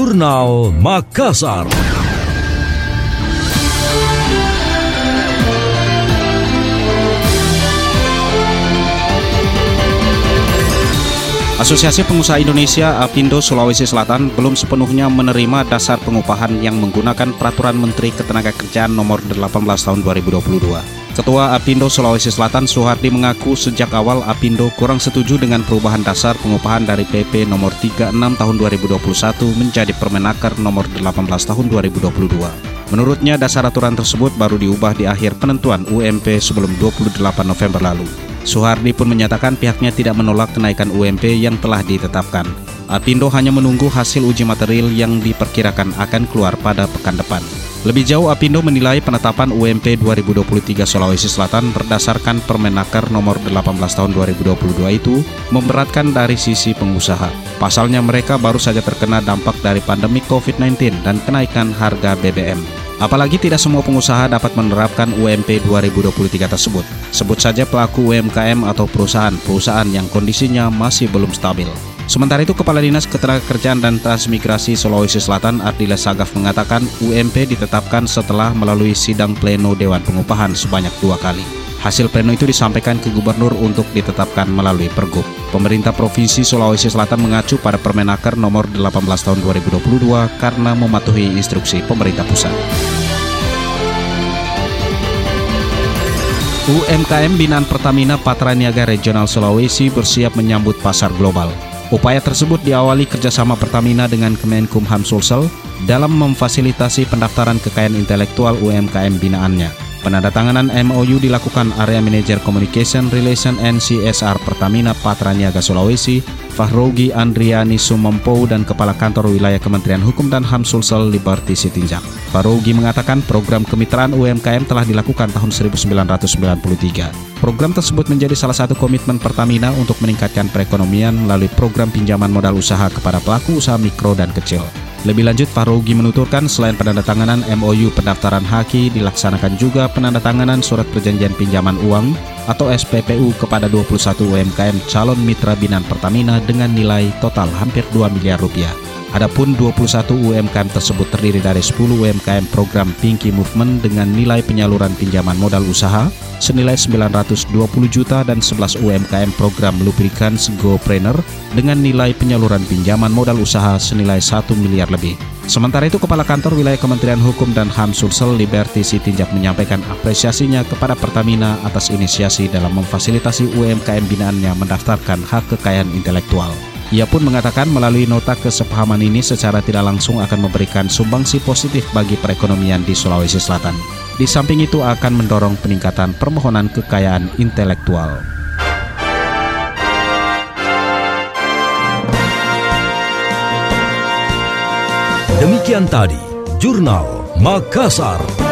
Jurnal Makassar. Asosiasi Pengusaha Indonesia Apindo Sulawesi Selatan belum sepenuhnya menerima dasar pengupahan yang menggunakan Peraturan Menteri Ketenagakerjaan Nomor 18 Tahun 2022. Ketua Apindo Sulawesi Selatan Suhardi mengaku sejak awal Apindo kurang setuju dengan perubahan dasar pengupahan dari PP nomor 36 tahun 2021 menjadi Permenaker nomor 18 tahun 2022. Menurutnya dasar aturan tersebut baru diubah di akhir penentuan UMP sebelum 28 November lalu. Suhardi pun menyatakan pihaknya tidak menolak kenaikan UMP yang telah ditetapkan. Apindo hanya menunggu hasil uji material yang diperkirakan akan keluar pada pekan depan. Lebih jauh, Apindo menilai penetapan UMP 2023 Sulawesi Selatan berdasarkan Permenaker nomor 18 tahun 2022 itu memberatkan dari sisi pengusaha. Pasalnya mereka baru saja terkena dampak dari pandemi COVID-19 dan kenaikan harga BBM. Apalagi tidak semua pengusaha dapat menerapkan UMP 2023 tersebut. Sebut saja pelaku UMKM atau perusahaan-perusahaan yang kondisinya masih belum stabil. Sementara itu, Kepala Dinas Ketenagakerjaan dan Transmigrasi Sulawesi Selatan Ardila Sagaf mengatakan UMP ditetapkan setelah melalui sidang pleno Dewan Pengupahan sebanyak dua kali. Hasil pleno itu disampaikan ke gubernur untuk ditetapkan melalui pergub. Pemerintah Provinsi Sulawesi Selatan mengacu pada Permenaker nomor 18 tahun 2022 karena mematuhi instruksi pemerintah pusat. UMKM binaan Pertamina Patraniaga Regional Sulawesi bersiap menyambut pasar global. Upaya tersebut diawali kerjasama Pertamina dengan Kemenkumham Sulsel dalam memfasilitasi pendaftaran kekayaan intelektual UMKM binaannya. Penandatanganan MOU dilakukan Area Manager Communication Relation and CSR Pertamina Patraniaga Sulawesi, Fahrogi Andriani Sumempo dan Kepala Kantor Wilayah Kementerian Hukum dan HAM Sulsel Liberty Sitinjak. Fahrogi mengatakan program kemitraan UMKM telah dilakukan tahun 1993. Program tersebut menjadi salah satu komitmen Pertamina untuk meningkatkan perekonomian melalui program pinjaman modal usaha kepada pelaku usaha mikro dan kecil. Lebih lanjut, Farougi menuturkan selain penandatanganan MOU pendaftaran haki, dilaksanakan juga penandatanganan surat perjanjian pinjaman uang atau SPPU kepada 21 UMKM calon mitra binaan Pertamina dengan nilai total hampir 2 miliar rupiah. Adapun 21 UMKM tersebut terdiri dari 10 UMKM program Pinky Movement dengan nilai penyaluran pinjaman modal usaha senilai 920 juta dan 11 UMKM program Lubricants GoPreneur dengan nilai penyaluran pinjaman modal usaha senilai 1 miliar lebih. Sementara itu, Kepala Kantor Wilayah Kementerian Hukum dan HAM Sulsel Liberty Sitinjak menyampaikan apresiasinya kepada Pertamina atas inisiasi dalam memfasilitasi UMKM binaannya mendaftarkan hak kekayaan intelektual. Ia pun mengatakan melalui nota kesepahaman ini secara tidak langsung akan memberikan sumbangsi positif bagi perekonomian di Sulawesi Selatan. Di samping itu akan mendorong peningkatan permohonan kekayaan intelektual. Demikian tadi, Jurnal Makassar.